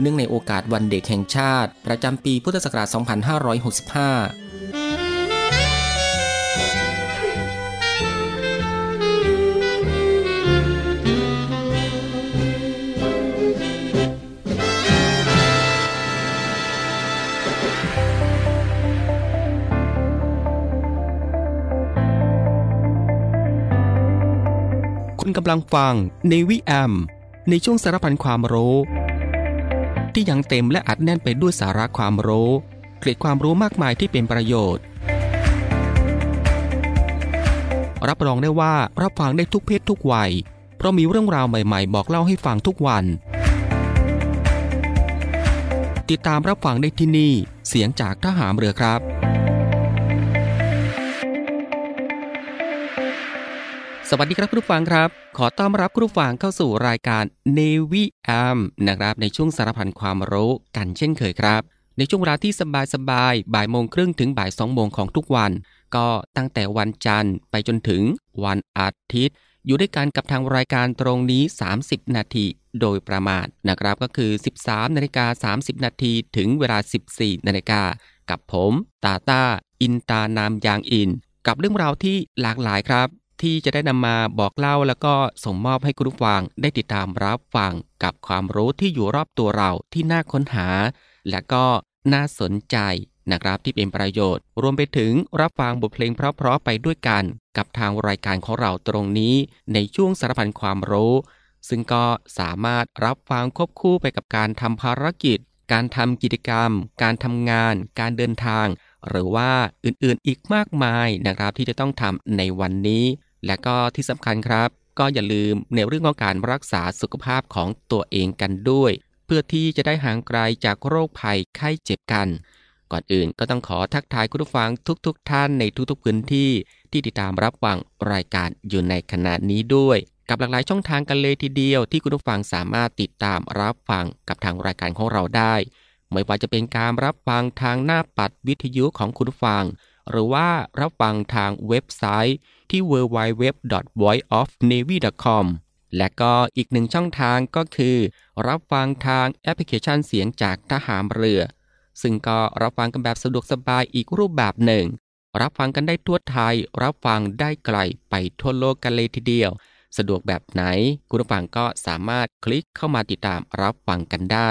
เนื่องในโอกาสวันเด็กแห่งชาติ ประจำปีพุทธศักราช 2565คุณกำลังฟังในวิแอม ในช่วงสารพันความรู้ ที่ยังเต็มและอัดแน่นไปด้วยสาระความรู้เกร็ดความรู้มากมายที่เป็นประโยชน์ รับรองได้ว่ารับฟังได้ทุกเพศทุกวัย เพราะมีเรื่องราวใหม่ๆ บอกเล่าให้ฟังทุกวัน ติดตามรับฟังได้ที่นี่ เสียงจากทหารเรือครับสวัสดีครับคุณผู้ฟังครับ ขอต้อนรับคุณผู้ฟังเข้าสู่รายการ Navy AM นะครับในช่วงสารพันความรู้กันเช่นเคยครับ ในช่วงเวลาที่สบายๆบ่ายโมงครึ่งถึงบ่ายสองโมงของทุกวัน ก็ตั้งแต่วันจันทร์ไปจนถึงวันอาทิตย์ อยู่ด้วยกันกับทางรายการตรงนี้ 30 นาทีโดยประมาณนะครับก็คือ 13นาฬิกา30 นาทีถึงเวลา 14นาฬิกากับผมตาตาอินตานามยางอิน กับเรื่องราวที่หลากหลายครับ ที่จะได้นำมาบอกเล่าแล้วก็ส่งมอบให้คุณผู้ฟังได้ติดตามรับฟังกับความรู้ที่อยู่รอบตัวเราที่น่าค้นหา และก็น่าสนใจนะครับที่เป็นประโยชน์ รวมไปถึงรับฟังบทเพลงเพราะๆไปด้วยกัน กับทางรายการของเราตรงนี้ในช่วงสารพันความรู้ ซึ่งก็สามารถรับฟังควบคู่ไปกับการทำภารกิจ การทำกิจกรรม การทำงาน การเดินทาง หรือว่าอื่นๆอีกมากมายนะครับที่จะต้องทำในวันนี้ และก็ที่สำคัญครับ ก็อย่าลืมในเรื่องของการรักษาสุขภาพของตัวเองกันด้วย เพื่อที่จะได้ห่างไกลจากโรคภัยไข้เจ็บกัน ก่อนอื่นก็ต้องขอทักทายคุณผู้ฟังทุกๆทท่านในทุกๆพื้นที่ที่ติดตามรับฟังรายการอยู่ในขณะนี้ด้วยกับหลากหลายช่องทางกันเลยทีเดียวที่คุณผู้ฟังสามารถติดตามรับฟังกับทางรายการของเราได้ ไม่ว่าจะเป็นการรับฟังทางหน้าปัดวิทยุของคุณฟัง หรือว่ารับฟังทางเว็บไซต์ที่ www.voiceofnavy.com และก็อีกหนึ่งช่องทางก็คือ รับฟังทางแอปพลิเคชันเสียงจากทหารเรือ ซึ่งก็รับฟังกันแบบสะดวกสบายอีกรูปแบบหนึ่ง รับฟังกันได้ทั่วไทย รับฟังได้ไกลไปทั่วโลกกันเลยทีเดียว สะดวกแบบไหน คุณผู้ฟังก็สามารถคลิกเข้ามาติดตามรับฟังกันได้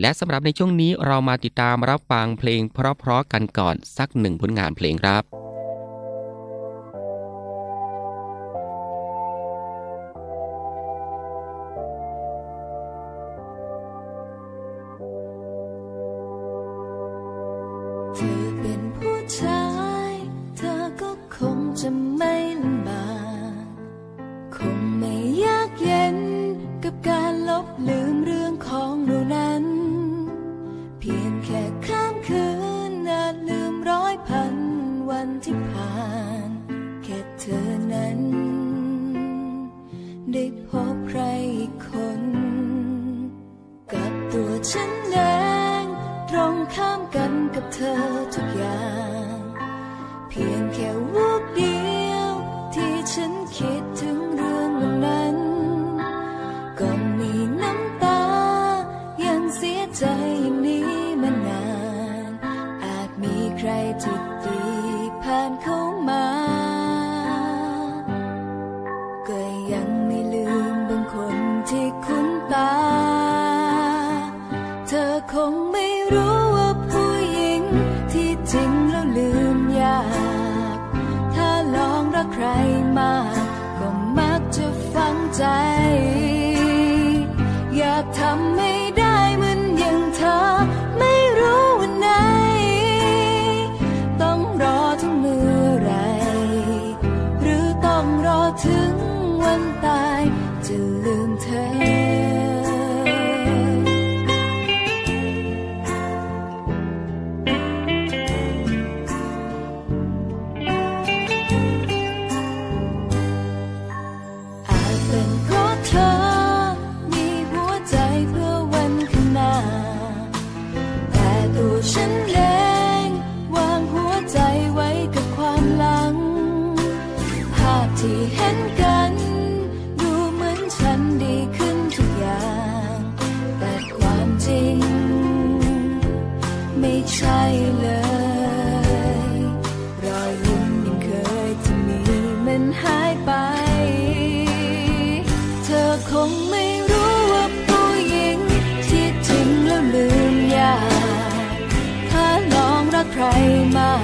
และสำหรับในช่วงนี้เรามาติดตามรับฟังเพลงเพราะๆกันก่อนสักหนึ่งผลงานเพลงครับเธอเป็นผู้ชายเธอก็คงจะไม่ try to แต่ตั มาก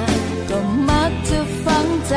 ก็มักจะฝังใจ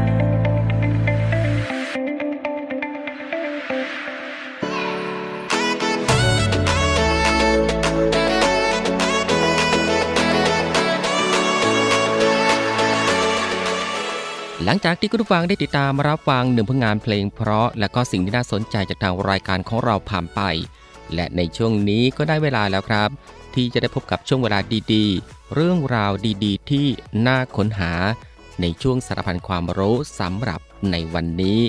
หลังจากที่คุณผู้ฟังได้ติดตามรับฟังหนึ่งผลงานเพลงเพราะ และก็สิ่งที่น่าสนใจจากทางรายการของเราผ่านไป และในช่วงนี้ก็ได้เวลาแล้วครับ ที่จะได้พบกับช่วงเวลาดีๆ เรื่องราวดีๆ ที่น่าค้นหา ในช่วงสารพันความรู้สำหรับในวันนี้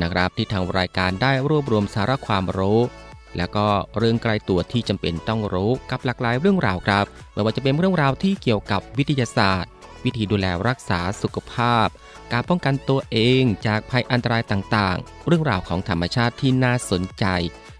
นะครับที่ทางรายการได้รวบรวมสาระความรู้ แล้วก็เรื่องใกล้ตัวที่จำเป็นต้องรู้กับหลากหลายเรื่องราวครับไม่ว่าจะเป็นเรื่องราวที่เกี่ยวกับวิทยาศาสตร์ วิธีดูแลรักษาสุขภาพ การป้องกันตัวเองจากภัยอันตรายต่างๆ เรื่องราวของธรรมชาติที่น่าสนใจ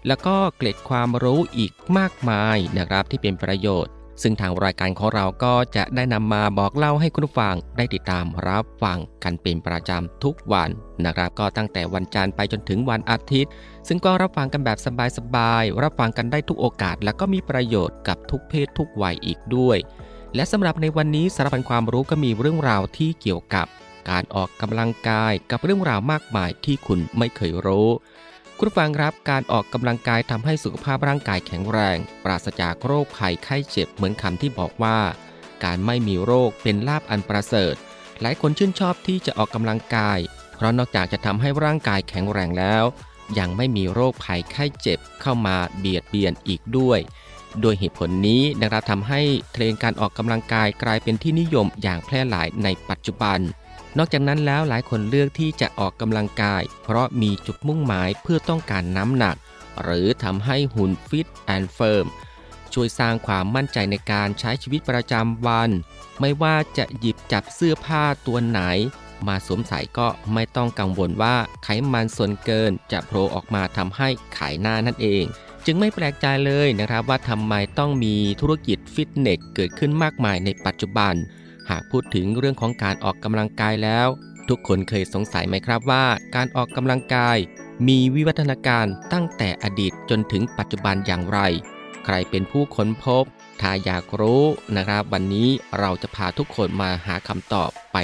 แล้วก็เกล็ดความรู้อีกมากมายนะครับที่เป็นประโยชน์ ซึ่งทางรายการของเราก็จะได้นำมาบอกเล่าให้คุณผู้ฟังได้ติดตามรับฟังกันเป็นประจำทุกวันนะครับ ก็ตั้งแต่วันจันทร์ไปจนถึงวันอาทิตย์ ซึ่งก็รับฟังกันแบบสบายๆรับฟังกันได้ทุกโอกาส และก็มีประโยชน์กับทุกเพศทุกวัยอีกด้วย และสำหรับในวันนี้สารพันความรู้ก็มีเรื่องราวที่เกี่ยวกับ การออกกำลังกายกับเรื่องราวมากมายที่คุณไม่เคยรู้ คุณฟังครับการออกกำลังกายทำให้สุขภาพร่างกายแข็งแรง ปราศจากโรคภัยไข้เจ็บเหมือนคำที่บอกว่า การไม่มีโรคเป็นลาบอันประเสริฐ หลายคนชื่นชอบที่จะออกกำลังกาย เพราะนอกจากจะทำให้ร่างกายแข็งแรงแล้ว ยังไม่มีโรคภัยไข้เจ็บเข้ามาเบียดเบียนอีกด้วยโดยเหตุผลนี้นะครับทำให้เทรนด์การออกกำลังกายกลายเป็นที่นิยมอย่างแพร่หลายในปัจจุบัน นอกจากนั้นแล้วหลายคนเลือกที่จะออกกำลังกาย เพราะมีจุดมุ่งหมายเพื่อต้องการน้ำหนัก หรือทำให้หุ่น fit and firm ช่วยสร้างความมั่นใจในการใช้ชีวิตประจำวัน ไม่ว่าจะหยิบจับเสื้อผ้าตัวไหน มาสวมใส่ก็ไม่ต้องกังวลว่าไขมันส่วนเกินจะโผล่ออกมาทำให้ขายหน้านั่นเอง จึงไม่แปลกใจเลยนะครับว่าทำไมต้องมีธุรกิจฟิตเนสเกิดขึ้นมากมายในปัจจุบัน หากพูดถึงเรื่องของการออกกำลังกายแล้ว ทุกคนเคยสงสัยไหมครับว่า การออกกำลังกาย มีวิวัฒนาการตั้งแต่อดีตจนถึงปัจจุบันอย่างไร ใครเป็นผู้ค้นพบ ถ้าอยากรู้นะครับ วันนี้เราจะพาทุกคนมาหาคำตอบไป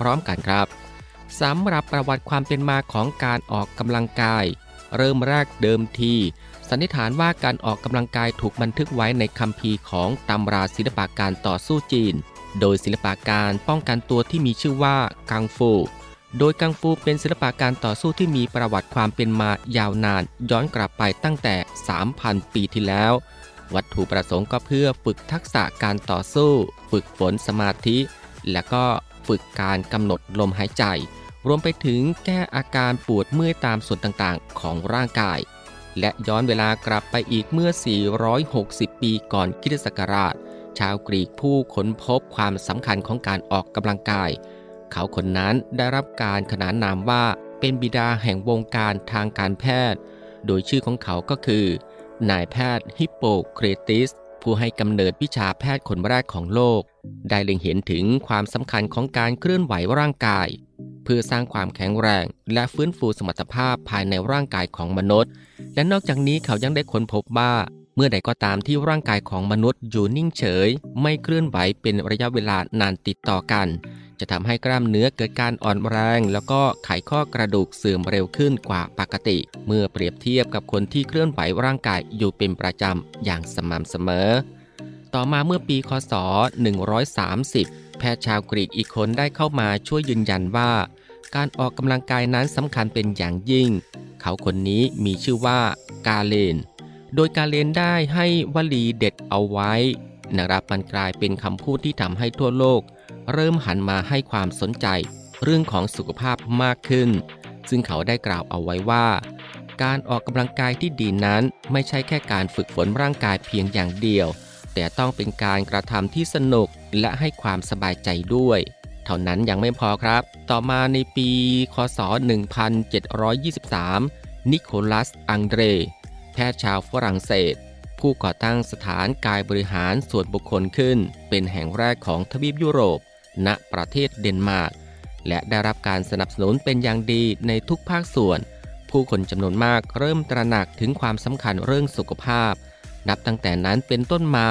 พร้อมๆกันครับสำหรับประวัติความเป็นมาของการออกกำลังกาย เริ่มแรกเดิมทีสันนิษฐานว่าการออกกำลังกายถูกบันทึกไว้ในคัมภีร์ของตำราศิลปะการต่อสู้จีน โดยศิลปะการป้องกันตัวที่มีชื่อว่ากังฟู โดยกังฟูเป็นศิลปะการต่อสู้ที่มีประวัติความเป็นมายาวนานย้อนกลับไปตั้งแต่ 3,000 ปีที่แล้ว วัตถุประสงค์ก็เพื่อฝึกทักษะการต่อสู้ ฝึกฝนสมาธิ และก็ฝึกการกำหนดลมหายใจ รวมไปถึงแก้อาการปวดเมื่อยตามส่วนต่างๆ ของร่างกาย และย้อนเวลากลับไปอีกเมื่อ 460 ปีก่อนคริสตศักราช ชาวกรีกผู้ค้นพบความสำคัญของการออกกำลังกาย เขาคนนั้นได้รับการขนานนามว่าเป็นบิดาแห่งวงการทางการแพทย์ โดยชื่อของเขาก็คือ นายแพทย์ฮิปโปเครติส ผู้ให้กำเนิดวิชาแพทย์คนแรกของโลก ได้เล็งเห็นถึงความสำคัญของการเคลื่อนไหวร่างกาย เพื่อสร้างความแข็งแรงและฟื้นฟูสมรรถภาพภายในร่างกายของมนุษย์ และนอกจากนี้เขายังได้ค้นพบว่า เมื่อใดก็ตามที่ร่างกายของมนุษย์อยู่นิ่งเฉย ไม่เคลื่อนไหวเป็นระยะเวลานานติดต่อกัน จะทำให้กล้ามเนื้อเกิดการอ่อนแรง แล้วก็ไขข้อกระดูกเสื่อมเร็วขึ้นกว่าปกติ เมื่อเปรียบเทียบกับคนที่เคลื่อนไหวร่างกายอยู่เป็นประจำอย่างสม่ำเสมอ ต่อมาเมื่อปีคศ 130 แพทย์ชาวกรีกอีกคนได้เข้ามาช่วยยืนยันว่า การออกกำลังกายนั้นสำคัญเป็นอย่างยิ่ง เขาคนนี้มีชื่อว่ากาเลน โดยกาเลนได้ให้วลีเด็ดเอาไว้นะครับมันกลายเป็นคำพูดที่ทำให้ทั่วโลก เริ่มหันมาให้ความสนใจ เรื่องของสุขภาพมากขึ้น ซึ่งเขาได้กล่าวเอาไว้ว่า การออกกำลังกายที่ดีนั้นไม่ใช่แค่การฝึกฝนร่างกายเพียงอย่างเดียว แต่ต้องเป็นการกระทำที่สนุกและให้ความสบายใจด้วย เท่านั้นยังไม่พอครับ ต่อมาในปี คศ 1723 นิโคลัส อังเดร แพทย์ชาวฝรั่งเศส ผู้ก่อตั้งสถานกายบริหารส่วนบุคคลขึ้น เป็นแห่งแรกของทวีปยุโรป ณประเทศเดนมาร์กและได้รับการสนับสนุนเป็นอย่างดีในทุกภาคส่วน ผู้คนจำนวนมากเริ่มตระหนักถึงความสำคัญเรื่องสุขภาพ นับตั้งแต่นั้นเป็นต้นมา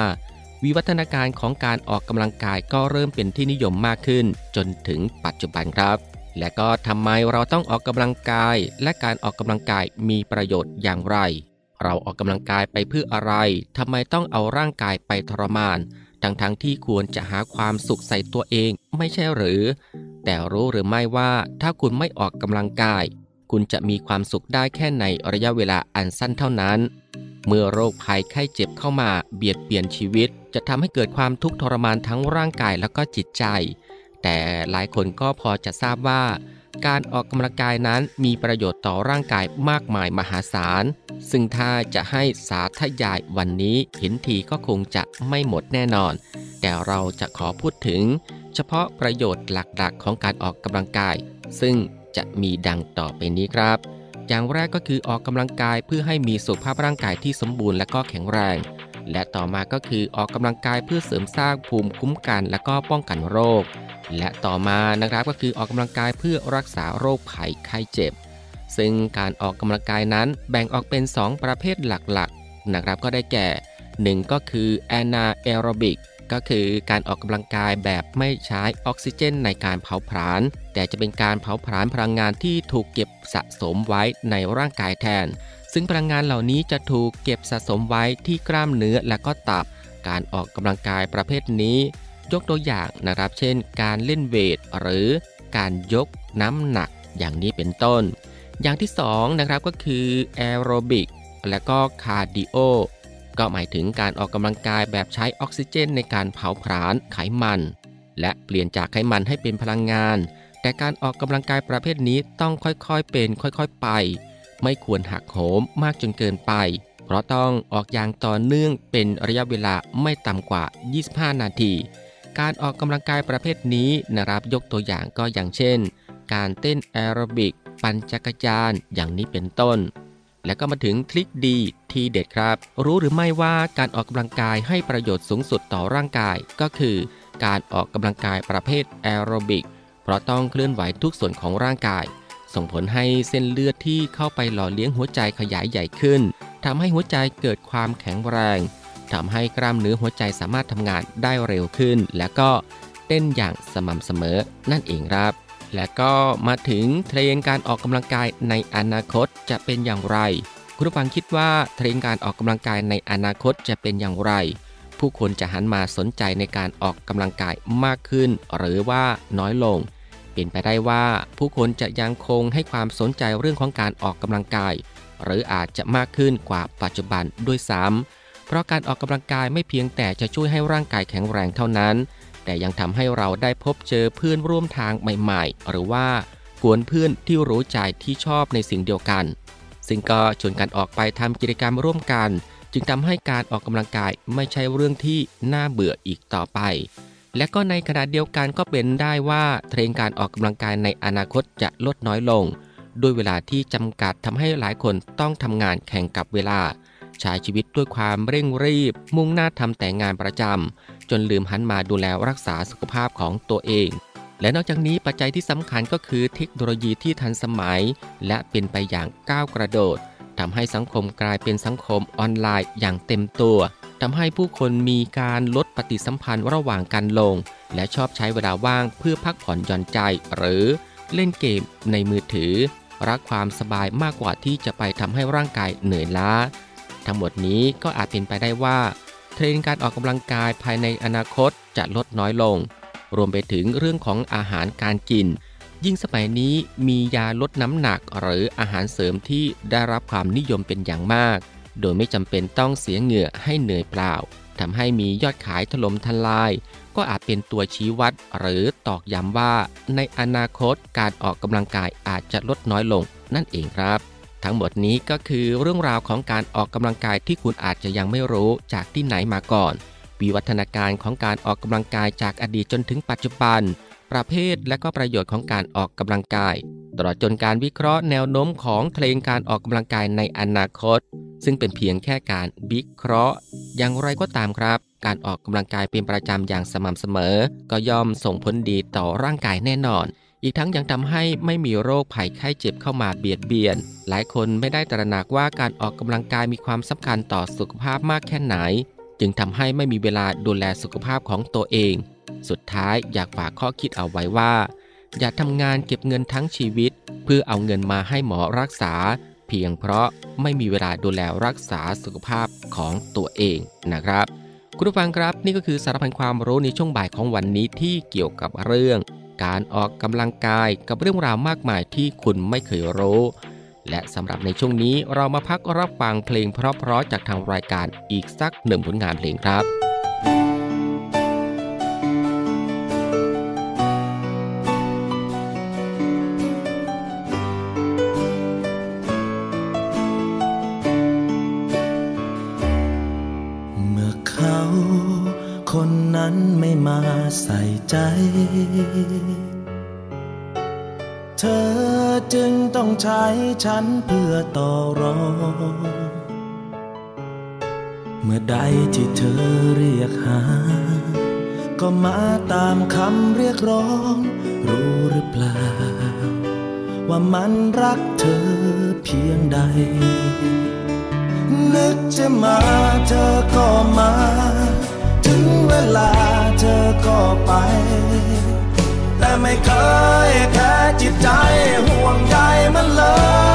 วิวัฒนาการของการออกกำลังกายก็เริ่มเป็นที่นิยมมากขึ้น จนถึงปัจจุบันครับ และก็ทำไมเราต้องออกกำลังกาย และการออกกำลังกายมีประโยชน์อย่างไร เราออกกำลังกายไปเพื่ออะไรทำไมต้องเอาร่างกายไปทรมาน ทั้งๆทที่ควรจะหาความสุขใส่ตัวเองไม่ใช่หรือ แต่รู้หรือไม่ว่าถ้าคุณไม่ออกกำลังกาย คุณจะมีความสุขได้แค่ในระยะเวลาอันสั้นเท่านั้น เมื่อโรคภัยไข้เจ็บเข้ามาเบียดเบียนชีวิต จะทำให้เกิดความทุกข์ทรมานทั้งร่างกายแล้วก็จิตใจ แต่หลายคนก็พอจะทราบว่า การออกกำลังกายนั้นมีประโยชน์ต่อร่างกายมากมายมหาศาล ซึ่งถ้าจะให้สาธยายวันนี้เห็นทีก็คงจะไม่หมดแน่นอน แต่เราจะขอพูดถึง เฉพาะประโยชน์หลักๆ ของการออกกำลังกาย ซึ่งจะมีดังต่อไปนี้ครับ อย่างแรกก็คือออกกำลังกายเพื่อให้มีสุขภาพร่างกายที่สมบูรณ์และก็แข็งแรง และต่อมาก็คือออกกำลังกายเพื่อเสริมสร้างภูมิคุ้มกัน และก็ป้องกันโรค และต่อมานะครับก็คือออกกำลังกายเพื่อรักษาโรคภัยไข้เจ็บ ซึ่งการออกกำลังกายนั้นแบ่งออกเป็น 2 ประเภทหลักๆนะครับก็ได้แก่ 1 ก็คือ anaerobic ก็คือการออกกำลังกายแบบไม่ใช้ออกซิเจนในการเผาผลาญแต่จะเป็นการเผาผลาญพลังงานที่ถูกเก็บสะสมไว้ในร่างกายแทน ซึ่งพลังงานเหล่านี้จะถูกเก็บสะสมไว้ที่กล้ามเนื้อและก็ตับ การออกกำลังกายประเภทนี้ ยกตัวอย่างนะครับ เช่น การเล่นเวท หรือการยกน้ำหนักอย่างนี้เป็นต้น อย่างที่2นะครับก็คือแอโรบิกและก็คาร์ดิโอก็หมายถึงการออกกำลังกายแบบใช้ออกซิเจนในการเผาผลาญไขมัน และเปลี่ยนจากไขมันให้เป็นพลังงาน แต่การออกกำลังกายประเภทนี้ต้องค่อยๆเป็นค่อยๆไป ไม่ควรหักโหมมากจนเกินไป เพราะต้องออกอยางต่อเนื่องเป็นระยะเวลาไม่ต่ำกว่า 25 นาที การออกกำลังกายประเภทนี้นะครับยกตัวอย่างก็อย่างเช่น การเต้นแอโรบิก ปั่นจักรยานอย่างนี้เป็นต้น และก็มาถึงทริคดีทีเด็ดครับ รู้หรือไม่ว่าการออกกำลังกายให้ประโยชน์สูงสุดต่อร่างกายก็คือการออกกำลังกายประเภทแอโรบิก เพราะต้องเคลื่อนไหวทุกส่วนของร่างกาย ส่งผลให้เส้นเลือดที่เข้าไปหล่อเลี้ยงหัวใจขยายใหญ่ขึ้นทำให้หัวใจเกิดความแข็งแรงทำให้กล้ามเนื้อหัวใจสามารถทำงานได้เร็วขึ้น และก็เต้นอย่างสม่ำเสมอนั่นเองครับ และก็มาถึงเทรนการออกกำลังกายในอนาคตจะเป็นอย่างไร คุณผู้ฟังคิดว่าเทรนการออกกำลังกายในอนาคตจะเป็นอย่างไร ผู้คนจะหันมาสนใจในการออกกำลังกายมากขึ้น หรือว่าน้อยลง เป็นไปได้ว่าผู้คนจะยังคงให้ความสนใจเรื่องของการออกกำลังกาย หรืออาจจะมากขึ้นกว่าปัจจุบันด้วยซ้ำเพราะการออกกำลังกายไม่เพียงแต่จะช่วยให้ร่างกายแข็งแรงเท่านั้น แต่ยังทำให้เราได้พบเจอเพื่อนร่วมทางใหม่ๆ หรือว่ากวนเพื่อนที่รู้ใจที่ชอบในสิ่งเดียวกัน ซึ่งก็ชวนกันออกไปทำกิจกรรมร่วมกัน จึงทำให้การออกกำลังกายไม่ใช่เรื่องที่น่าเบื่ออีกต่อไป และก็ในขณะเดียวกันก็เป็นได้ว่าเทรนการออกกำลังกายในอนาคตจะลดน้อยลง ด้วยเวลาที่จำกัดทำให้หลายคนต้องทำงานแข่งกับเวลา ใช้ชีวิตด้วยความเร่งรีบ มุ่งหน้าทำแต่งานประจำจนลืมหันมาดูแลรักษาสุขภาพของตัวเอง และนอกจากนี้ปัจจัยที่สำคัญก็คือเทคโนโลยีที่ทันสมัย และเป็นไปอย่างก้าวกระโดดทำให้สังคมกลายเป็นสังคมออนไลน์อย่างเต็มตัว ทำให้ผู้คนมีการลดปฏิสัมพันธ์ระหว่างกันลง และชอบใช้เวลาว่างเพื่อพักผ่อนหย่อนใจ หรือเล่นเกมในมือถือ รักความสบายมากกว่าที่จะไปทำให้ร่างกายเหนื่อยล้า ทั้งหมดนี้ก็อาจเป็นไปได้ว่า เทรนด์การออกกำลังกายภายในอนาคตจะลดน้อยลง รวมไปถึงเรื่องของอาหารการกิน ยิ่งสมัยนี้มียาลดน้ำหนักหรืออาหารเสริมที่ได้รับความนิยมเป็นอย่างมาก โดยไม่จำเป็นต้องเสียเหงื่อให้เหนื่อยเปล่าทำให้มียอดขายถล่มทลาย ก็อาจเป็นตัวชี้วัด หรือตอกย้ำว่า ในอนาคตการออกกำลังกายอาจจะลดน้อยลงนั่นเองครับ ทั้งหมดนี้ก็คือเรื่องราวของการออกกำลังกายที่คุณอาจจะยังไม่รู้จากที่ไหนมาก่อน วิวัฒนาการของการออกกำลังกายจากอดีตจนถึงปัจจุบัน ประเภทและก็ประโยชน์ของการออกกำลังกาย ตลอดจนการวิเคราะห์แนวโน้มของเทรนการออกกำลังกายในอนาคต ซึ่งเป็นเพียงแค่การวิเคราะห์ อย่างไรก็ตามครับ การออกกำลังกายเป็นประจำอย่างสม่ำเสมอ ก็ย่อมส่งผลดีต่อร่างกายแน่นอน อีกทั้งยังทำให้ไม่มีโรคภัยไข้เจ็บเข้ามาเบียดเบียน หลายคนไม่ได้ตระหนักว่าการออกกำลังกายมีความสำคัญต่อสุขภาพมากแค่ไหน จึงทำให้ไม่มีเวลาดูแลสุขภาพของตัวเอง สุดท้ายอยากฝากข้อคิดเอาไว้ว่า อย่าทำงานเก็บเงินทั้งชีวิต เพื่อเอาเงินมาให้หมอรักษา เพียงเพราะไม่มีเวลาดูแลรักษาสุขภาพของตัวเองนะครับ คุณผู้ฟังครับนี่ก็คือสารพันความรู้ในช่วงบ่ายของวันนี้ที่เกี่ยวกับเรื่อง การออกกำลังกายกับเรื่องราวมากมายที่คุณไม่เคยรู้ และสำหรับในช่วงนี้เรามาพักรับฟังเพลงเพราะๆจากทางรายการอีกสักหนึ่งผลงานเพลงครับ เธอจึงต้องใช้ฉันเพื่อต่อรอง เมื่อใดที่เธอเรียกหา ก็มาตามคำเรียกร้อง รู้หรือเปล่า ว่ามันรักเธอเพียงใด นึกจะมาเธอก็มา ถึงเวลาเธอก็ไป ไม่เคยแค่จิตใจห่วงใยมันเลย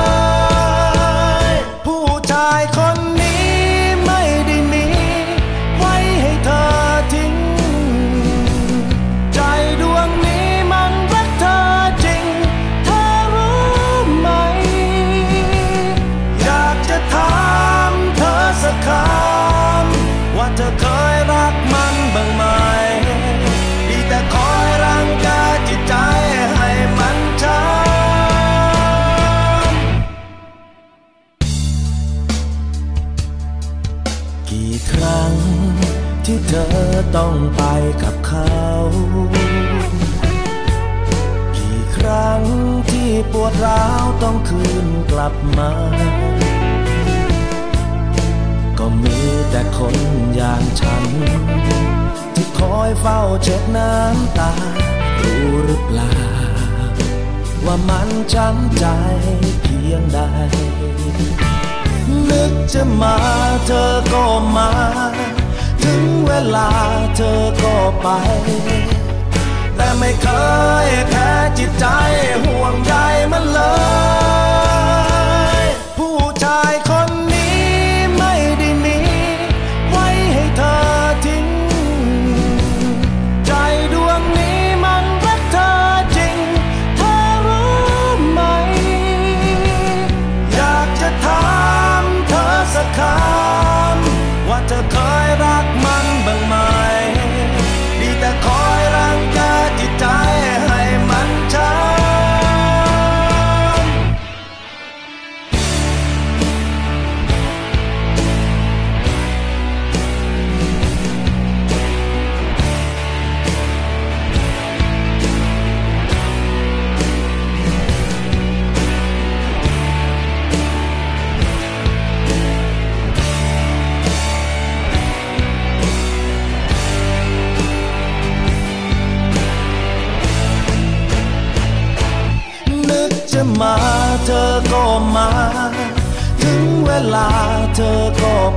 ต้องไปกับเขา กี่ครั้งที่ปวดร้าวต้องคืนกลับมา ก็มีแต่คนอย่างฉัน ที่คอยเฝ้าเช็ดน้ำตา รู้หรือเปล่า ว่ามันช้ำใจเพียงใดนึกจะมาเธอก็มา ถึงเวลาเธอก็ไป แต่ไม่เคยแพ้จิตใจห่วงใยมันเลย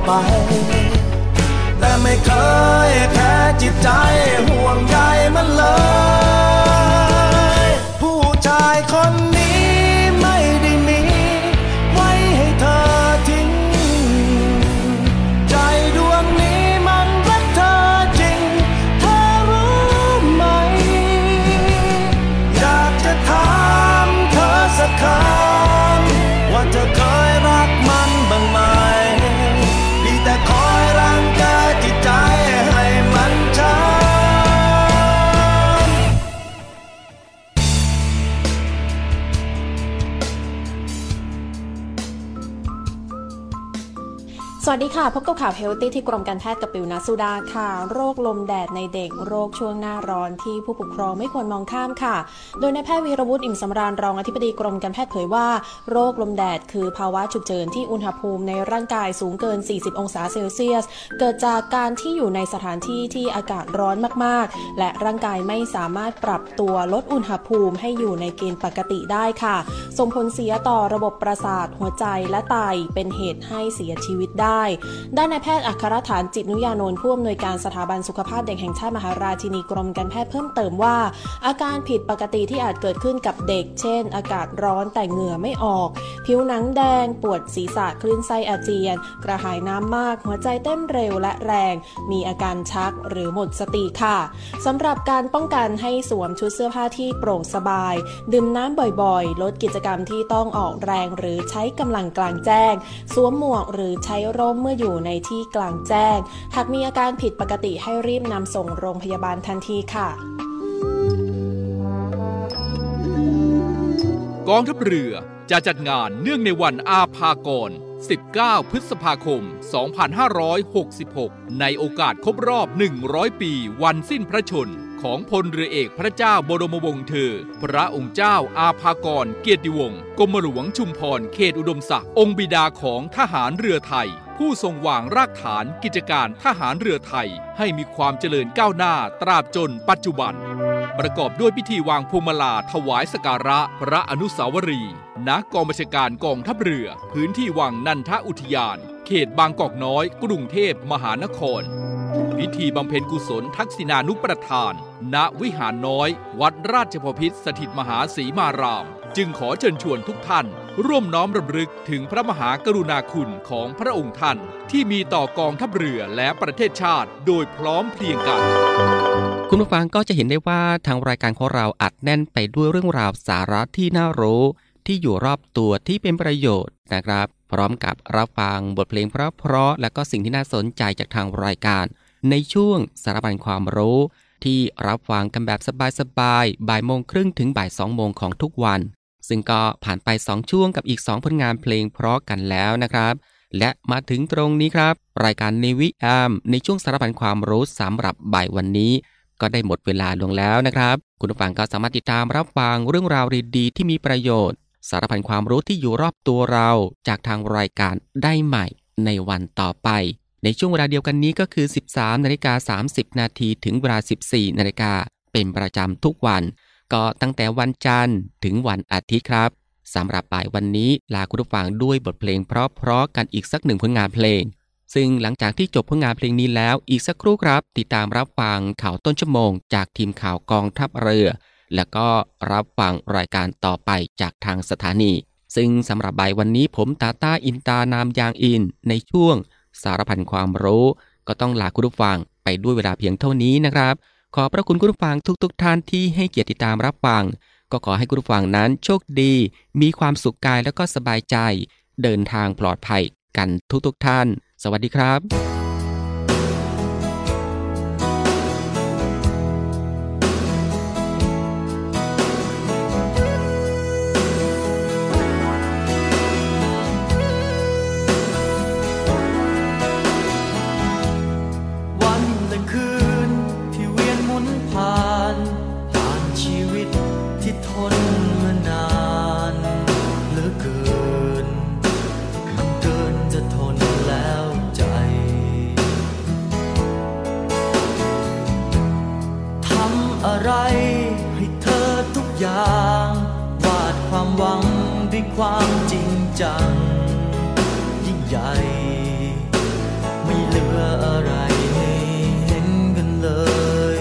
ไป แต่ไม่เคยแค่จิตใจหัว วัสดีค่ะ พบกับข่าวเฮลตี้ที่กรมการแพทย์กับปิวนัสสุดาค่ะ โรคลมแดดในเด็กโรคช่วงหน้าร้อนที่ผู้ปกครองไม่ควรมองข้ามค่ะ โดยนายแพทย์วีรวุฒิอิ่มสำราญรองอธิบดีกรมการแพทย์เผยว่า โรคลมแดดคือภาวะฉุกเฉินที่อุณหภูมิในร่างกายสูงเกิน 40 องศาเซลเซียส เกิดจากการที่อยู่ในสถานที่ที่อากาศร้อนมากๆ และร่างกายไม่สามารถปรับตัวลดอุณหภูมิให้อยู่ในเกณฑ์ปกติได้ค่ะ ส่งผลเสียต่อระบบประสาทหัวใจและไตเป็นเหตุให้เสียชีวิตได้ด้านนายแพทย์อัครฐานจิตนุยานนท์ผู้อำนวยการสถาบันสุขภาพเด็กแห่งชาติมหาราชินีกรมการแพทย์เพิ่มเติมว่า อาการผิดปกติที่อาจเกิดขึ้นกับเด็ก เช่น อากาศร้อนแต่เหงื่อไม่ออก ผิวหนังแดง ปวดศีรษะคลื่นไส้อาเจียน กระหายน้ำมาก หัวใจเต้นเร็วและแรง มีอาการชักหรือหมดสติค่ะสำหรับการป้องกันให้สวมชุดเสื้อผ้าที่โปร่งสบาย ดื่มน้ำบ่อยๆ ลดกิจกรรมที่ต้องออกแรงหรือใช้กำลังกลางแจ้ง สวมหมวกหรือใช้ร่มเมื่ออยู่ในที่กลางแจ้ง หากมีอาการผิดปกติให้รีบนำส่งโรงพยาบาลทันทีค่ะ กองทัพเรือจะจัดงานเนื่องในวันอาภากร 19 พฤษภาคม 2566 ในโอกาสครบรอบ 100 ปีวันสิ้นพระชนของพลเรือเอกพระเจ้าบรมวงศ์เธอ พระองค์เจ้าอาภากรเกียรติวงศ์กรมหลวงชุมพรเขตอุดมศักดิ์องค์บิดาของทหารเรือไทย ผู้ทรงวางรากฐานกิจการทหารเรือไทย ให้มีความเจริญก้าวหน้าตราบจนปัจจุบัน ประกอบด้วยพิธีวางพวงมาลาถวายสการะพระอนุสาวรีย์ณกองบัญชาการกองทัพเรือ พื้นที่วังนันทอุทยาน เขตบางกอกน้อย กรุงเทพมหานคร พิธีบำเพ็ญกุศลทักษิณานุประทาน ณวิหารน้อย วัดราชพพิษสถิตมหาศรีมาราม จึงขอเชิญชวนทุกท่าน ร่วมน้อมรำลึกถึงพระมหากรุณาคุณของพระองค์ท่าน ที่มีต่อกองทัพเรือและประเทศชาติโดยพร้อมเพรียงกัน คุณผู้ฟังก็จะเห็นได้ว่าทางรายการของเราอัดแน่นไปด้วยเรื่องราวสาระที่น่ารู้ ที่อยู่รอบตัวที่เป็นประโยชน์นะครับ พร้อมกับรับฟังบทเพลงเพราะๆและก็สิ่งที่น่าสนใจจากทางรายการ ในช่วงสารบัญความรู้ที่รับฟังกันแบบสบายๆ บ่ายโมงครึ่งถึงบ่ายสองโมงของทุกวัน ซึ่งก็ผ่านไป 2 ช่วงกับอีก 2 ผลงานเพลงเพราะกันแล้วนะครับ และมาถึงตรงนี้ครับ รายการในวิแอมในช่วงสารพันความรู้สำหรับบ่ายวันนี้ ก็ได้หมดเวลาลงแล้วนะครับ คุณผู้ฟังก็สามารถติดตามรับฟังเรื่องราวดีๆที่มีประโยชน์ สารพันความรู้ที่อยู่รอบตัวเราจากทางรายการได้ใหม่ในวันต่อไป ในช่วงเวลาเดียวกันนี้ก็คือ 13นาฬิกา30 นาทีถึงเวลา 14นาฬิกาเป็นประจำทุกวัน ก็ตั้งแต่วันจันทร์ถึงวันอาทิตย์ครับสำหรับบ่ายวันนี้ลาคุณผู้ฟังด้วยบทเพลงเพราะๆกันอีกสักหนึ่งผลงานเพลง ซึ่งหลังจากที่จบผลงานเพลงนี้แล้วอีกสักครู่ครับ ติดตามรับฟังข่าวต้นชั่วโมง จากทีมข่าวกองทัพเรือ แล้วก็รับฟังรายการต่อไปจากทางสถานี ซึ่งสำหรับบ่ายวันนี้ผมตาตาอินตานามยางอิน ในช่วง สารพันความรู้ ก็ต้องลาคุณผู้ฟังไปด้วยเวลาเพียงเท่านี้นะครับ ขอพระคุณคุณผู้ฟังทุกๆทท่านที่ให้เกียรติติดตามรับฟัง ก็ขอให้คุณผู้ฟังนั้นโชคดี มีความสุขกายแล้วก็สบายใจ เดินทางปลอดภัยกันทุกๆทท่าน สวัสดีครับ ความจริงจัง ยิ่งใหญ่ ไม่เหลืออะไรให้เห็นกันเลย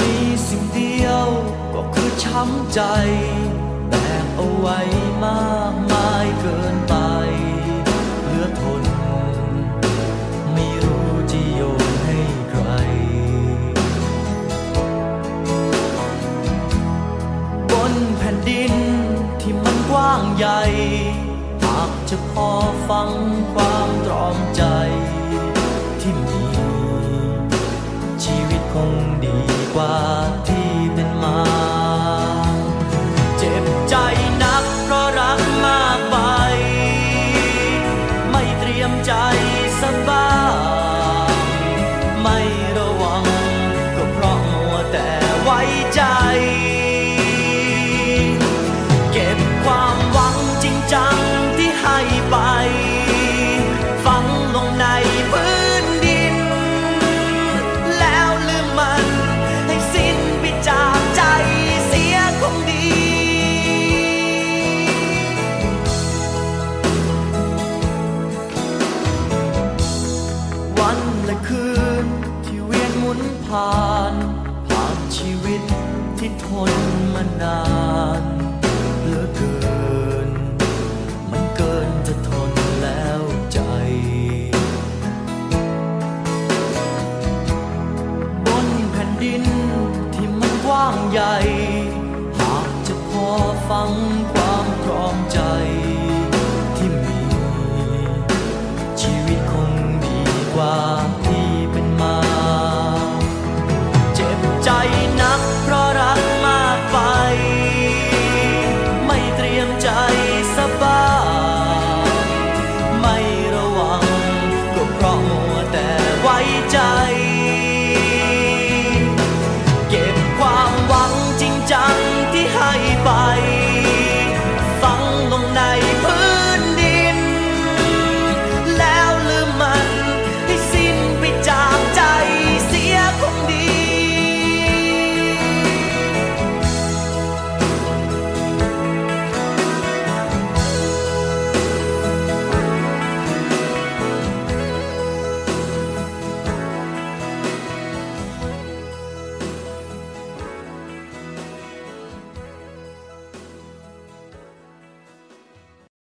มีสิ่งเดียวก็คือช้ำใจ แบกเอาไว้มาก ใหญ่หากจะพอฟังความตรอมใจที่มี ชีวิตคงดีกว่า ฟังความพร้อมใจที่มี ชีวิตคงดีกว่า